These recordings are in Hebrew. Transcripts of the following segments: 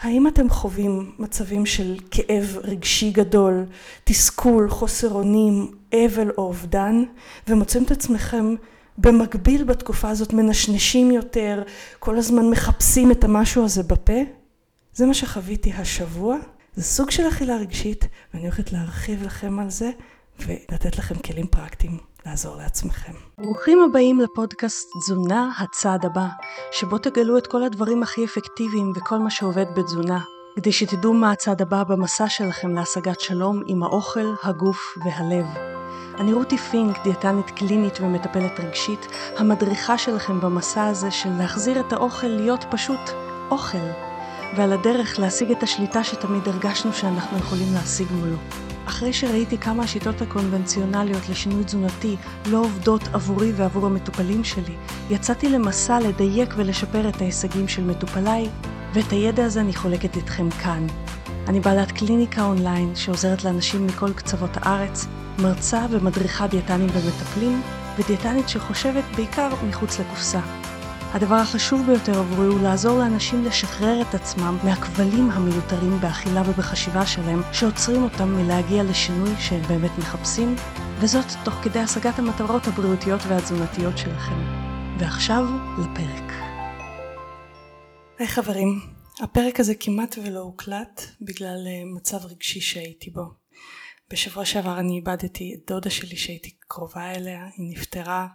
האם אתם חווים מצבים של כאב רגשי גדול, תסכול, חוסר אונים, אבל או אובדן, ומוצאים את עצמכם במקביל בתקופה הזאת מנשנשים יותר, כל הזמן מחפשים את המשהו הזה בפה? זה מה שחוויתי השבוע. זה סוג של אכילה רגשית, ואני הולכת להרחיב לכם על זה ולתת לכם כלים פרקטיים לעזור לעצמכם. ברוכים הבאים לפודקאסט תזונה הצעד הבא, שבו תגלו את כל הדברים הכי אפקטיביים וכל מה שעובד בתזונה, כדי שתדעו מה הצעד הבא במסע שלכם להשגת שלום עם האוכל, הגוף והלב. אני רותי פינק, דיאטנית קלינית ומטפלת רגשית, המדריכה שלכם במסע הזה של להחזיר את האוכל להיות פשוט אוכל, ועל הדרך להשיג את השליטה שתמיד הרגשנו שאנחנו יכולים להשיג מולו. אחרי שראיתי כמה השיטות הקונבנציונליות לשינוי תזונתי לא עובדות עבורי ועבור המטופלים שלי, יצאתי למסע לדייק ולשפר את ההישגים של מטופליי, ואת הידע הזה אני חולקת איתכם כאן. אני בעלת קליניקה אונליין שעוזרת לאנשים מכל קצוות הארץ, מרצה ומדריכה דיאטנים ומטפלים, ודיאטנית שחושבת בעיקר מחוץ לקופסה. הדבר החשוב ביותר עבורי הוא לעזור לאנשים לשחרר את עצמם מהכבלים המיותרים באכילה ובחשיבה שלהם, שעוצרים אותם מלהגיע לשינוי שהם באמת מחפשים, וזאת תוך כדי השגת המטרות הבריאותיות והתזונתיות שלכם. ועכשיו לפרק. היי חברים, הפרק הזה כמעט ולא הוקלט בגלל אה, מצב רגשי שהייתי בו. בשבוע שעבר אני איבדתי את דודה שלי שהייתי קרובה אליה, היא נפטרה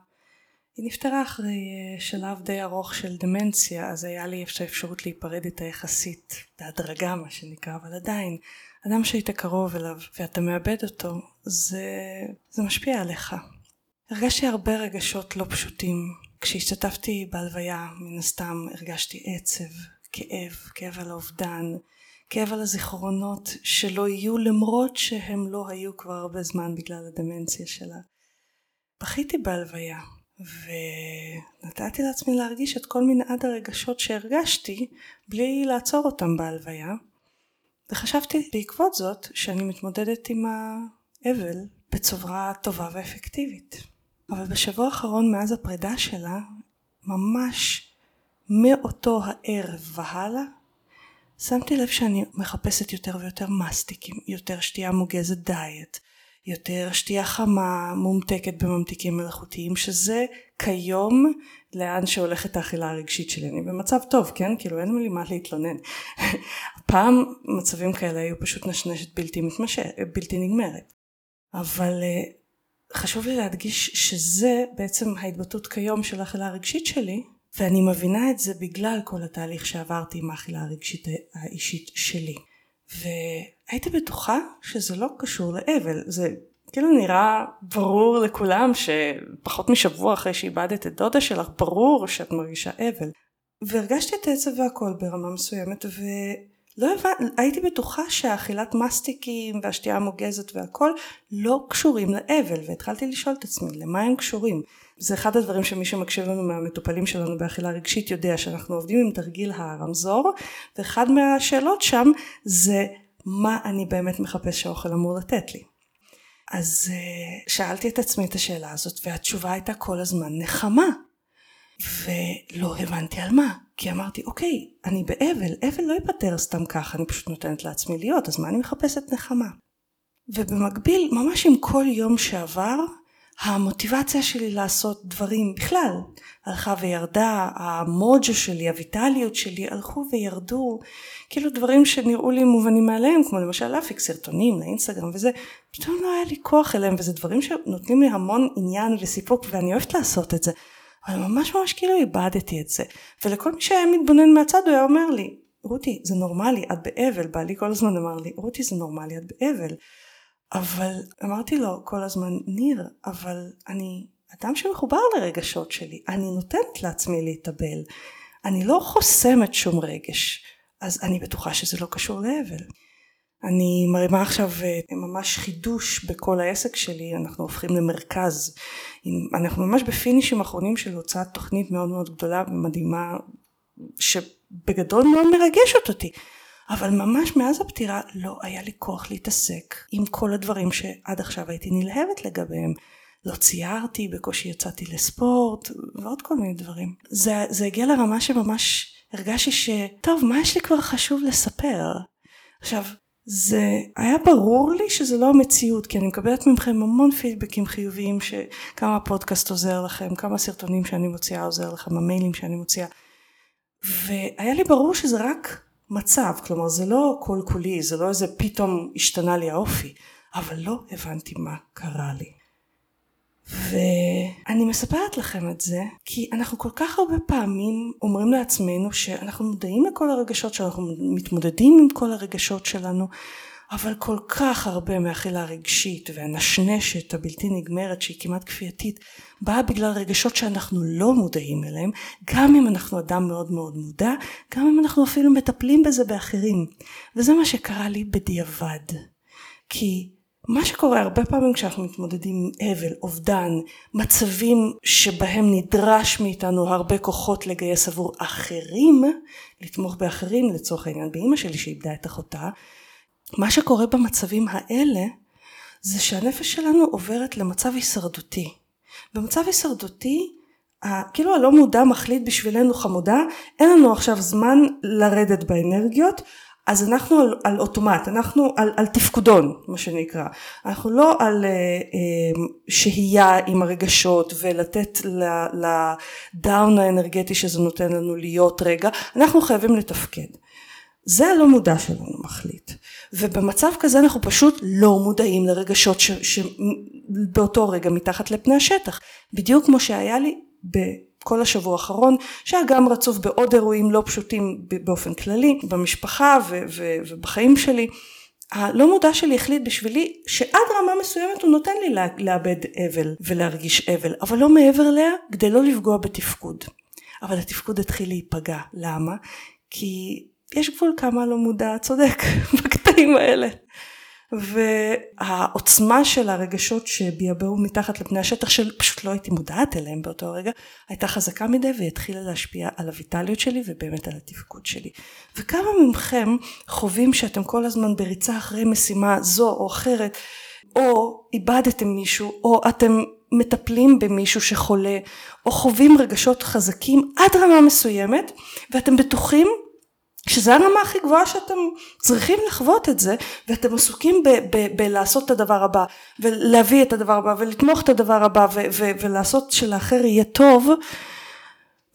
היא נפטרה אחרי אה, שלב די ארוך של דמנציה, אז היה לי אפשרות להיפרד איתה יחסית, בהדרגה מה שנקרא, אבל עדיין, אדם שהיית קרוב אליו ואתה מאבד אותו, זה, זה משפיע עליך. הרגשתי הרבה רגשות לא פשוטים. כשהשתתפתי בהלוויה, מן הסתם הרגשתי עצב, כאב, כאב על האובדן, כאב על הזיכרונות שלא יהיו למרות שהם לא היו כבר הרבה זמן בגלל הדמנציה שלה. בכיתי בהלוויה, ונתתי לעצמי להרגיש את כל מנעד הרגשות שהרגשתי בלי לעצור אותם בהלוויה. וחשבתי בעקבות זאת שאני מתמודדת עם האבל בצורה טובה ואפקטיבית. אבל בשבוע האחרון מאז הפרידה שלה ממש מאותו הערב והלאה שמתי לב שאני מחפשת יותר ויותר מסטיקים, יותר שתייה מוגזת דיאט, יותר שתייה חמה מומתקת בממתיקים מלאכותיים שזה כיום לאן שהולכת האכילה הרגשית שלי. אני במצב טוב כן? כאילו אין לי מה להתלונן. פעם מצבים כאלה היו פשוט נשנשת בלתי מתמשך בלתי נגמרת. אבל אה, חשוב לי להדגיש שזה בעצם ההתבטאות כיום של האכילה הרגשית שלי ואני מבינה את זה בגלל כל התהליך שעברתי עם האכילה הרגשית האישית שלי והייתי בטוחה שזה לא קשור לאבל, זה כאילו נראה ברור לכולם שפחות משבוע אחרי שאיבדת את דודה שלך ברור שאת מרגישה אבל. והרגשתי את העצב והכל ברמה מסוימת ולא הבנתי, הייתי בטוחה שהאכילת מסטיקים והשתייה המוגזת והכל לא קשורים לאבל והתחלתי לשאול את עצמי למה הם קשורים זה אחד הדברים שמי שמקשיב לנו מהמטופלים שלנו באכילה רגשית יודע שאנחנו עובדים עם תרגיל הרמזור ואחד מהשאלות שם זה מה אני באמת מחפש שהאוכל אמור לתת לי. אז uh, שאלתי את עצמי את השאלה הזאת והתשובה הייתה כל הזמן נחמה ולא הבנתי על מה כי אמרתי אוקיי אני באבל אבל לא ייפטר סתם ככה אני פשוט נותנת לעצמי להיות אז מה אני מחפשת נחמה ובמקביל ממש עם כל יום שעבר המוטיבציה שלי לעשות דברים בכלל. הלכה וירדה, המוג'ו שלי, הויטליות שלי הלכו וירדו, כאילו דברים שנראו לי מובנים מאליהם, כמו למשל להפיק סרטונים לאינסטגרם וזה, פתאום לא היה לי כוח אליהם, וזה דברים שנותנים לי המון עניין וסיפוק ואני אוהבת לעשות את זה, אבל ממש ממש כאילו איבדתי את זה, ולכל מי שהיה מתבונן מהצד הוא היה אומר לי, רותי זה נורמלי, את באבל, בעלי כל הזמן אמר לי, רותי זה נורמלי, את באבל. אבל אמרתי לו כל הזמן, ניר, אבל אני אדם שמחובר לרגשות שלי, אני נותנת לעצמי להתאבל, אני לא חוסמת שום רגש, אז אני בטוחה שזה לא קשור לאבל. אני מרימה עכשיו אה, ממש חידוש בכל העסק שלי, אנחנו הופכים למרכז, אנחנו ממש בפינישים אחרונים של הוצאת תוכנית מאוד מאוד גדולה ומדהימה, שבגדול מאוד מרגשת אותי. אבל ממש מאז הפטירה לא היה לי כוח להתעסק עם כל הדברים שעד עכשיו הייתי נלהבת לגביהם. לא ציירתי, בקושי יצאתי לספורט ועוד כל מיני דברים. זה, זה הגיע לרמה שממש הרגשתי שטוב מה יש לי כבר חשוב לספר. עכשיו זה היה ברור לי שזה לא המציאות כי אני מקבלת מכם המון פידבקים חיוביים שכמה הפודקאסט עוזר לכם כמה סרטונים שאני מוציאה עוזר לכם המיילים שאני מוציאה והיה לי ברור שזה רק מצב כלומר זה לא כל כולי זה לא איזה פתאום השתנה לי האופי אבל לא הבנתי מה קרה לי. ואני מספרת לכם את זה כי אנחנו כל כך הרבה פעמים אומרים לעצמנו שאנחנו מודעים לכל הרגשות שאנחנו מתמודדים עם כל הרגשות שלנו אבל כל כך הרבה מהאכילה הרגשית והנשנשת הבלתי נגמרת שהיא כמעט כפייתית באה בגלל רגשות שאנחנו לא מודעים אליהם גם אם אנחנו אדם מאוד מאוד מודע גם אם אנחנו אפילו מטפלים בזה באחרים. וזה מה שקרה לי בדיעבד. כי מה שקורה הרבה פעמים כשאנחנו מתמודדים עם אבל, אובדן, מצבים שבהם נדרש מאיתנו הרבה כוחות לגייס עבור אחרים, לתמוך באחרים, לצורך העניין באימא שלי שאיבדה את אחותה, מה שקורה במצבים האלה זה שהנפש שלנו עוברת למצב הישרדותי. במצב הישרדותי כאילו הלא מודע מחליט בשבילנו חמודה אין לנו עכשיו זמן לרדת באנרגיות אז אנחנו על, על אוטומט, אנחנו על, על תפקודון מה שנקרא, אנחנו לא על uh, uh, שהייה עם הרגשות ולתת לדאון האנרגטי שזה נותן לנו להיות רגע, אנחנו חייבים לתפקד. זה הלא מודע שלנו מחליט ובמצב כזה אנחנו פשוט לא מודעים לרגשות שבאותו רגע מתחת לפני השטח. בדיוק כמו שהיה לי כל השבוע האחרון שהיה גם רצוף בעוד אירועים לא פשוטים באופן כללי במשפחה ובחיים שלי. הלא מודע שלי החליט בשבילי שעד רמה מסוימת הוא נותן לי לאבד אבל ולהרגיש אבל אבל לא מעבר אליה כדי לא לפגוע בתפקוד. אבל התפקוד התחיל להיפגע. למה? כי יש גבול כמה לא מודע צודק בקטעים האלה. והעוצמה של הרגשות שביעבעו מתחת לפני השטח שפשוט לא הייתי מודעת אליהם באותו רגע הייתה חזקה מדי והתחילה להשפיע על הויטליות שלי ובאמת על התפקוד שלי. וכמה מכם חווים שאתם כל הזמן בריצה אחרי משימה זו או אחרת או איבדתם מישהו או אתם מטפלים במישהו שחולה או חווים רגשות חזקים עד רמה מסוימת ואתם בטוחים שזה הרמה הכי גבוהה שאתם צריכים לחוות את זה ואתם עסוקים בלעשות את הדבר הבא ולהביא את הדבר הבא ולתמוך את הדבר הבא ולעשות שלאחר יהיה טוב.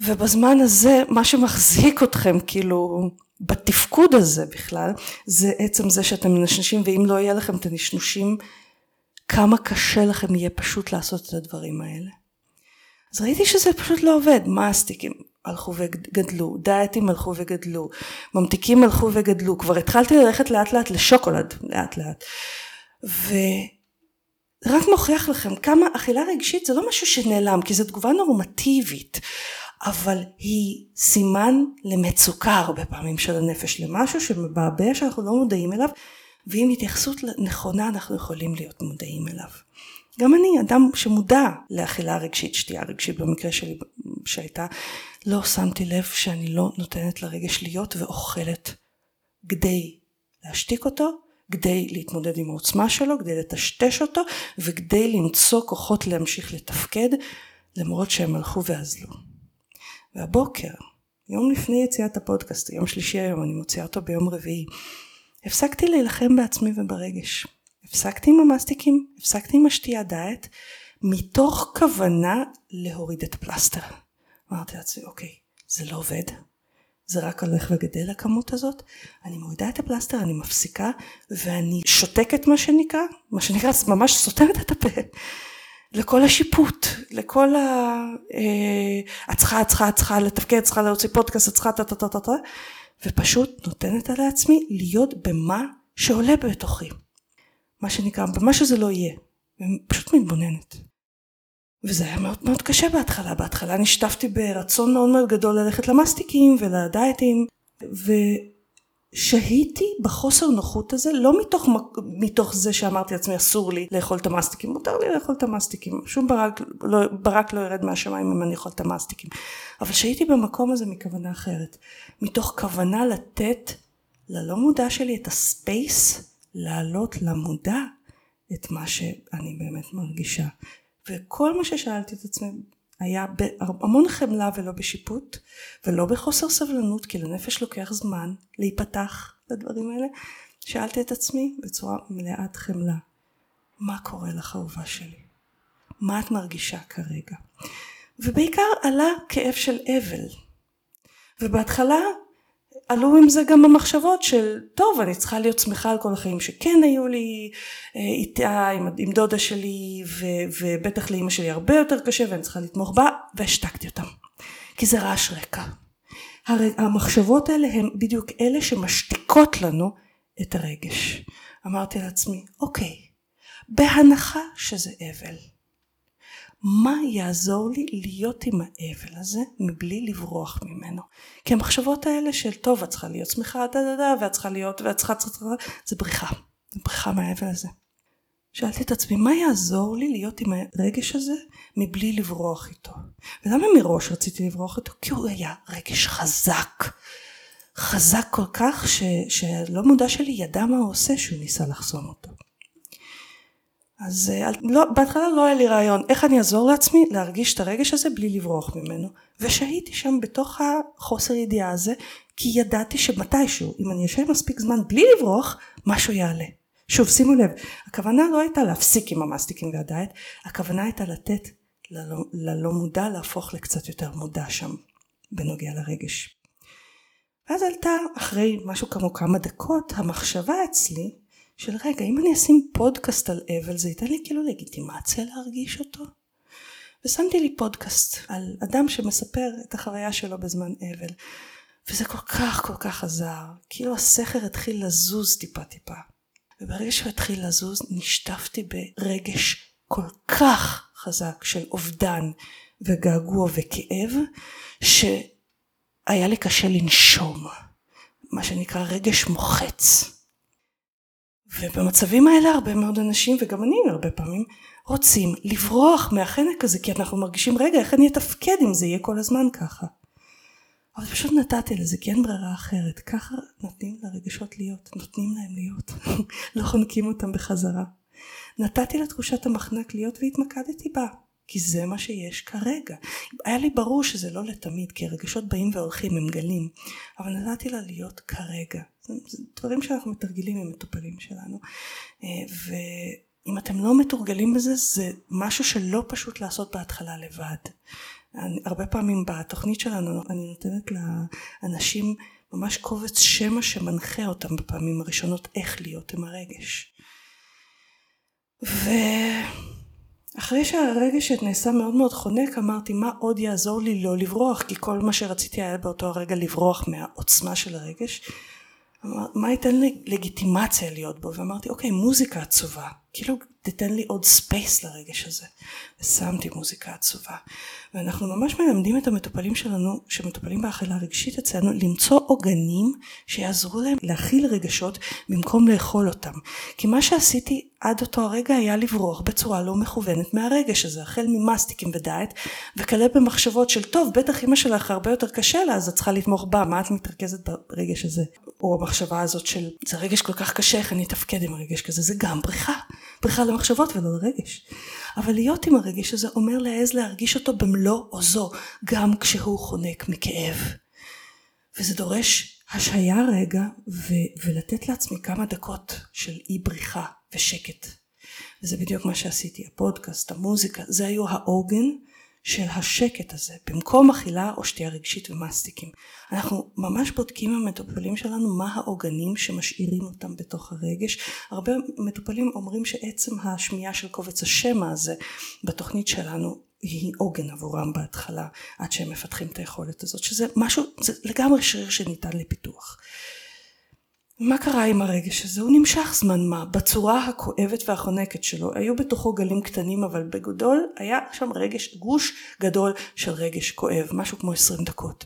ובזמן הזה מה שמחזיק אתכם כאילו בתפקוד הזה בכלל זה עצם זה שאתם מנשנשים ואם לא יהיה לכם את הנשנושים כמה קשה לכם יהיה פשוט לעשות את הדברים האלה. אז ראיתי שזה פשוט לא עובד. מה הסטיקים הלכו וגדלו, דיאטים הלכו וגדלו, ממתיקים הלכו וגדלו, כבר התחלתי ללכת לאט לאט לשוקולד, לאט לאט. ורק מוכיח לכם כמה אכילה רגשית זה לא משהו שנעלם, כי זו תגובה נורמטיבית, אבל היא סימן למצוקה הרבה פעמים של הנפש, למשהו שמבעבע שאנחנו לא מודעים אליו, ועם התייחסות נכונה אנחנו יכולים להיות מודעים אליו. גם אני אדם שמודע לאכילה רגשית, שתייה רגשית במקרה שלי שהייתה, לא שמתי לב שאני לא נותנת לרגש להיות ואוכלת כדי להשתיק אותו, כדי להתמודד עם העוצמה שלו, כדי לטשטש אותו וכדי למצוא כוחות להמשיך לתפקד למרות שהם הלכו ואזלו. והבוקר, יום לפני יציאת הפודקאסט, יום שלישי היום, אני מוציאה אותו ביום רביעי, הפסקתי להילחם בעצמי וברגש. הפסקתי עם המסטיקים, הפסקתי עם השתייה דיאט, מתוך כוונה להוריד את הפלסטר. אמרתי לעצמי, אוקיי, זה לא עובד, זה רק הולך וגדל הכמות הזאת, אני מורידה את הפלסטר, אני מפסיקה, ואני שותקת מה שנקרא, מה שנקרא, ממש סותמת את הפה. לכל השיפוט, לכל ה... אה, את צריכה, את צריכה, את צריכה לתפקד, את צריכה להוציא פודקאסט, את צריכה טה טה טה טה טה, ופשוט נותנת על עצמי להיות במה שעולה בתוכי. מה שנקרא, במה שזה לא יהיה. ופשוט מתבוננת. וזה היה מאוד מאוד קשה בהתחלה, בהתחלה נשטפתי ברצון מאוד מאוד גדול ללכת למסטיקים ולדייטים ושהיתי בחוסר נוחות הזה לא מתוך, מתוך זה שאמרתי לעצמי אסור לי לאכול את המסטיקים, מותר לי לאכול את המסטיקים, שום ברק לא, ברק לא ירד מהשמיים אם אני אוכל את המסטיקים, אבל שהייתי במקום הזה מכוונה אחרת, מתוך כוונה לתת ללא מודע שלי את הספייס לעלות למודע את מה שאני באמת מרגישה וכל מה ששאלתי את עצמי היה בהמון חמלה ולא בשיפוט, ולא בחוסר סבלנות, כי לנפש לוקח זמן להיפתח לדברים האלה. שאלתי את עצמי בצורה מלאת חמלה, מה קורה לך אהובה שלי? מה את מרגישה כרגע? ובעיקר עלה כאב של אבל. ובהתחלה עלו עם זה גם המחשבות של טוב אני צריכה להיות שמחה על כל החיים שכן היו לי אה, איתה עם, עם דודה שלי ו, ובטח לאימא שלי הרבה יותר קשה ואני צריכה לתמוך בה והשתקתי אותם כי זה רעש רקע. הרי המחשבות האלה הן בדיוק אלה שמשתיקות לנו את הרגש. אמרתי לעצמי אוקיי בהנחה שזה אבל מה יעזור לי להיות עם האבל הזה מבלי לברוח ממנו? כי המחשבות האלה של טוב את צריכה להיות שמחה דה דה דה ואת צריכה להיות ואת צריכה צריכה זה בריחה. זה בריחה מהאבל הזה. שאלתי את עצמי מה יעזור לי להיות עם הרגש הזה מבלי לברוח איתו? ולמה מראש רציתי לברוח איתו? כי הוא היה רגש חזק. חזק כל כך ש, שלא מודע שלי ידע מה הוא עושה שהוא ניסה לחסום אותו אז אה, לא, בהתחלה לא היה לי רעיון איך אני אעזור לעצמי להרגיש את הרגש הזה בלי לברוח ממנו. ושהייתי שם בתוך החוסר ידיעה הזה כי ידעתי שמתישהו אם אני אשב מספיק זמן בלי לברוח משהו יעלה. שוב שימו לב הכוונה לא הייתה להפסיק עם המסטיקים והדיאט הכוונה הייתה לתת ללא, ללא מודע להפוך לקצת יותר מודע שם בנוגע לרגש. ואז עלתה אחרי משהו כמו כמה דקות המחשבה אצלי של רגע אם אני אשים פודקאסט על אבל זה ייתן לי כאילו לגיטימציה להרגיש אותו? ושמתי לי פודקאסט על אדם שמספר את החוויה שלו בזמן אבל וזה כל כך כל כך עזר. כאילו הסכר התחיל לזוז טיפה טיפה. וברגע שהוא התחיל לזוז נשטפתי ברגש כל כך חזק של אובדן וגעגוע וכאב שהיה לי קשה לנשום. מה שנקרא רגש מוחץ ובמצבים האלה הרבה מאוד אנשים וגם אני הרבה פעמים רוצים לברוח מהחנק הזה כי אנחנו מרגישים רגע איך אני אתפקד אם זה יהיה כל הזמן ככה. אבל פשוט נתתי לזה כי אין ברירה אחרת ככה נותנים לרגשות להיות נותנים להם להיות לא חונקים אותם בחזרה. נתתי לתחושת המחנק להיות והתמקדתי בה כי זה מה שיש כרגע. היה לי ברור שזה לא לתמיד כי הרגשות באים והולכים הם גלים אבל נתתי לה להיות כרגע. זה דברים שאנחנו מתרגלים עם מטופלים שלנו. אה, ואם אתם לא מתורגלים בזה זה משהו שלא פשוט לעשות בהתחלה לבד. אני, הרבה פעמים בתוכנית שלנו אני נותנת לאנשים ממש קובץ שמע שמנחה אותם בפעמים הראשונות איך להיות עם הרגש ואחרי שהרגש נעשה מאוד מאוד חונק אמרתי מה עוד יעזור לי לא לברוח? כי כל מה שרציתי היה באותו הרגע לברוח מהעוצמה של הרגש. מה ייתן לי לגיטימציה להיות בו? ואמרתי אוקיי מוזיקה עצובה כאילו תיתן לי עוד space לרגש הזה. ושמתי מוזיקה עצובה. ואנחנו ממש מלמדים את המטופלים שלנו שמטופלים באכילה רגשית אצלנו למצוא עוגנים שיעזרו להם להכיל רגשות במקום לאכול אותם. כי מה שעשיתי עד אותו הרגע היה לברוח בצורה לא מכוונת מהרגש הזה החל ממאסטיקים ודיאט וכלה במחשבות של טוב בטח אמא שלך הרבה יותר קשה לה אז את צריכה לתמוך בה מה את מתרכזת ברגש הזה? או המחשבה הזאת של זה רגש כל כך קשה איך אני אתפקד עם הרגש כזה? זה גם בריחה בריחה למחשבות ולא לרגש. אבל להיות עם הרגש הזה אומר להעז להרגיש אותו במלוא עוזו גם כשהוא חונק מכאב. וזה דורש השהיה רגע ו- ולתת לעצמי כמה דקות של אי בריחה ושקט. וזה בדיוק מה שעשיתי הפודקאסט המוזיקה זה היו העוגן של השקט הזה במקום אכילה או שתייה רגשית ומסטיקים. אנחנו ממש בודקים עם המטופלים שלנו מה העוגנים שמשאירים אותם בתוך הרגש. הרבה מטופלים אומרים שעצם השמיעה של קובץ השמע הזה בתוכנית שלנו היא עוגן עבורם בהתחלה עד שהם מפתחים את היכולת הזאת שזה משהו זה לגמרי שריר שניתן לפיתוח מה קרה עם הרגש הזה? הוא נמשך זמן מה בצורה הכואבת והחונקת שלו. היו בתוכו גלים קטנים אבל בגדול היה שם רגש, גוש גדול של רגש כואב, משהו כמו עשרים דקות.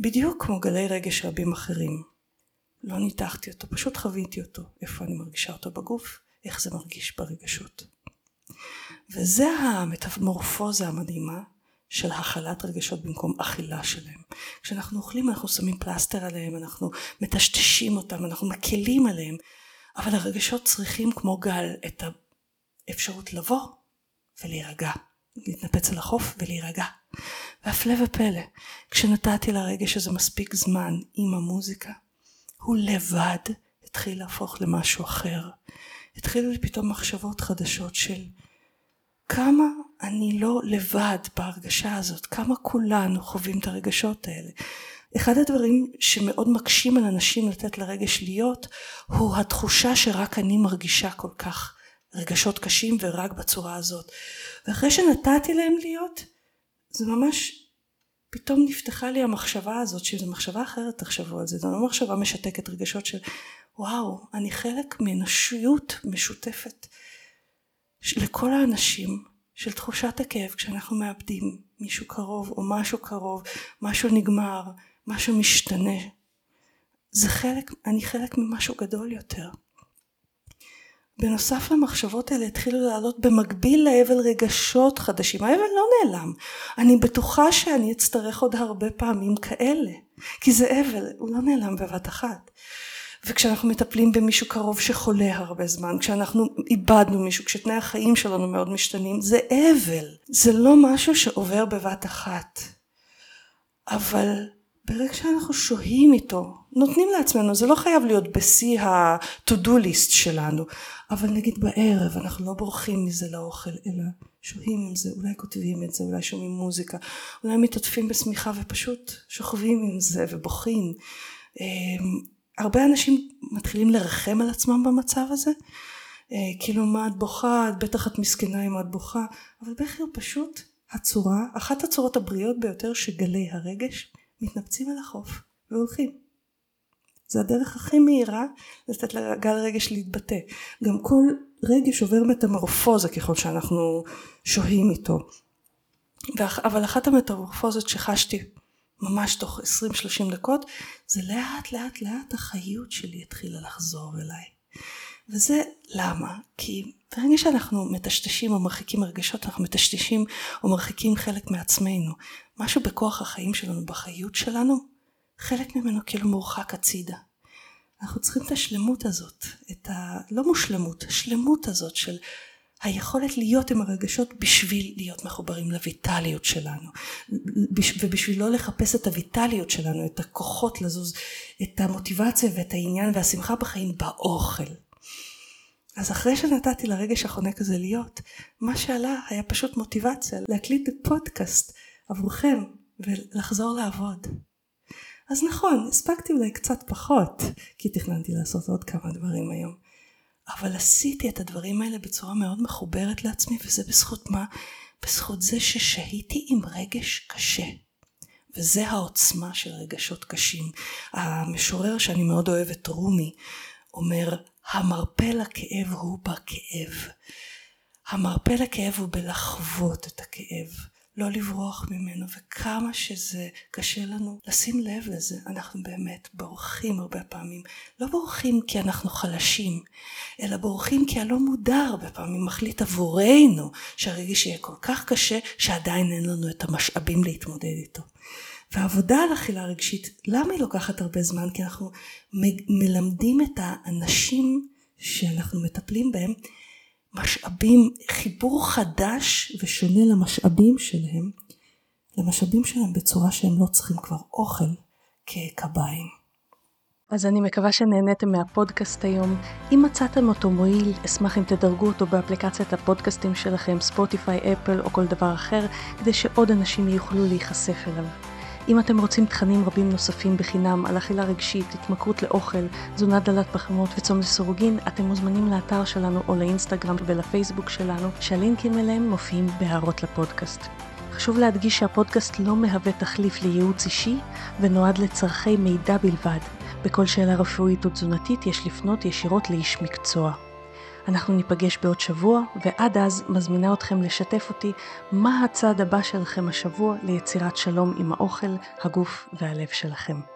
בדיוק כמו גלי רגש רבים אחרים. לא ניתחתי אותו, פשוט חוויתי אותו, איפה אני מרגישה אותו בגוף, איך זה מרגיש ברגשות. וזה המטמורפוזה המדהימה של הכלת רגשות במקום אכילה שלהם. כשאנחנו אוכלים אנחנו שמים פלסטר עליהם, אנחנו מטשטשים אותם, אנחנו מקלים עליהם, אבל הרגשות צריכים כמו גל את האפשרות לבוא ולהירגע. להתנפץ על החוף ולהירגע. והפלא ופלא, כשנתתי לרגש הזה מספיק זמן עם המוזיקה, הוא לבד התחיל להפוך למשהו אחר. התחילו לי פתאום מחשבות חדשות של כמה אני לא לבד בהרגשה הזאת, כמה כולנו חווים את הרגשות האלה. אחד הדברים שמאוד מקשים על אנשים לתת לרגש להיות, הוא התחושה שרק אני מרגישה כל כך רגשות קשים ורק בצורה הזאת. ואחרי שנתתי להם להיות, זה ממש, פתאום נפתחה לי המחשבה הזאת, שזו מחשבה אחרת תחשבו על זה, זו לא מחשבה משתקת רגשות של וואו, אני חלק מאנושיות משותפת לכל האנשים של תחושת הכאב כשאנחנו מאבדים מישהו קרוב או משהו קרוב, משהו נגמר, משהו משתנה. זה חלק, אני חלק ממשהו גדול יותר. בנוסף למחשבות האלה התחילו לעלות במקביל לאבל רגשות חדשים. האבל לא נעלם. אני בטוחה שאני אצטרך עוד הרבה פעמים כאלה. כי זה אבל, הוא לא נעלם בבת אחת. וכשאנחנו מטפלים במישהו קרוב שחולה הרבה זמן, כשאנחנו איבדנו מישהו, כשתנאי החיים שלנו מאוד משתנים, זה אבל. זה לא משהו שעובר בבת אחת. אבל ברגע שאנחנו שוהים איתו, נותנים לעצמנו, זה לא חייב להיות בשיא ה-to-do list שלנו, אבל נגיד בערב אנחנו לא בורחים מזה לאוכל, אלא שוהים עם זה, אולי כותבים את זה, אולי שומעים מוזיקה, אולי מתעטפים בשמיכה ופשוט שוכבים עם זה ובוכים. הרבה אנשים מתחילים לרחם על עצמם במצב הזה, אה, כאילו מה את בוכה, את בטח את מסכנה אם את בוכה, אבל בכי הוא פשוט הצורה, אחת הצורות הבריאות ביותר שגלי הרגש מתנפצים על החוף והולכים. זה הדרך הכי מהירה לתת לגל רגש להתבטא. גם כל רגש עובר מטמורפוזה ככל שאנחנו שוהים איתו. אבל אחת המטמורפוזות שחשתי ממש תוך 20-30 דקות, זה לאט לאט לאט החיות שלי התחילה לחזור אליי. וזה למה? כי ברגע שאנחנו מטשטשים או מרחיקים הרגשות, אנחנו מטשטשים או מרחיקים חלק מעצמנו. משהו בכוח החיים שלנו, בחיות שלנו, חלק ממנו כאילו מורחק הצידה. אנחנו צריכים את השלמות הזאת, את הלא מושלמות, השלמות הזאת של היכולת להיות עם הרגשות בשביל להיות מחוברים לויטליות שלנו ובשביל לא לחפש את הויטליות שלנו, את הכוחות לזוז, את המוטיבציה ואת העניין והשמחה בחיים באוכל. אז אחרי שנתתי לרגש החונק הזה להיות, מה שעלה היה פשוט מוטיבציה להקליט פודקאסט עבורכם ולחזור לעבוד. אז נכון, הספקתי אולי קצת פחות, כי תכננתי לעשות עוד כמה דברים היום. אבל עשיתי את הדברים האלה בצורה מאוד מחוברת לעצמי, וזה בזכות מה? בזכות זה ששהיתי עם רגש קשה. וזה העוצמה של רגשות קשים. המשורר שאני מאוד אוהבת, רומי, אומר, המרפא לכאב הוא בכאב. המרפא לכאב הוא בלחוות את הכאב. לא לברוח ממנו, וכמה שזה קשה לנו לשים לב לזה, אנחנו באמת בורחים הרבה פעמים. לא בורחים כי אנחנו חלשים, אלא בורחים כי הלא מודע הרבה פעמים מחליט עבורנו שהרגש יהיה כל כך קשה, שעדיין אין לנו את המשאבים להתמודד איתו. והעבודה על אכילה רגשית, למה היא לוקחת הרבה זמן? כי אנחנו מלמדים את האנשים שאנחנו מטפלים בהם משאבים, חיבור חדש ושונה למשאבים שלהם, למשאבים שלהם בצורה שהם לא צריכים כבר אוכל כקביים. אז אני מקווה שנהניתם מהפודקאסט היום. אם מצאתם אותו מועיל, אשמח אם תדרגו אותו באפליקציית הפודקאסטים שלכם, ספוטיפיי, אפל או כל דבר אחר, כדי שעוד אנשים יוכלו להיחשף אליו. אם אתם רוצים תכנים רבים נוספים בחינם על אכילה רגשית, התמכרות לאוכל, תזונה דלת פחמות וצום לסירוגין, אתם מוזמנים לאתר שלנו או לאינסטגרם ולפייסבוק שלנו, שהלינקים אליהם מופיעים בהערות לפודקאסט. חשוב להדגיש שהפודקאסט לא מהווה תחליף לייעוץ אישי ונועד לצורכי מידע בלבד. בכל שאלה רפואית או תזונתית יש לפנות ישירות לאיש מקצוע. אנחנו ניפגש בעוד שבוע, ועד אז מזמינה אתכם לשתף אותי מה הצעד הבא שלכם השבוע ליצירת שלום עם האוכל, הגוף והלב שלכם.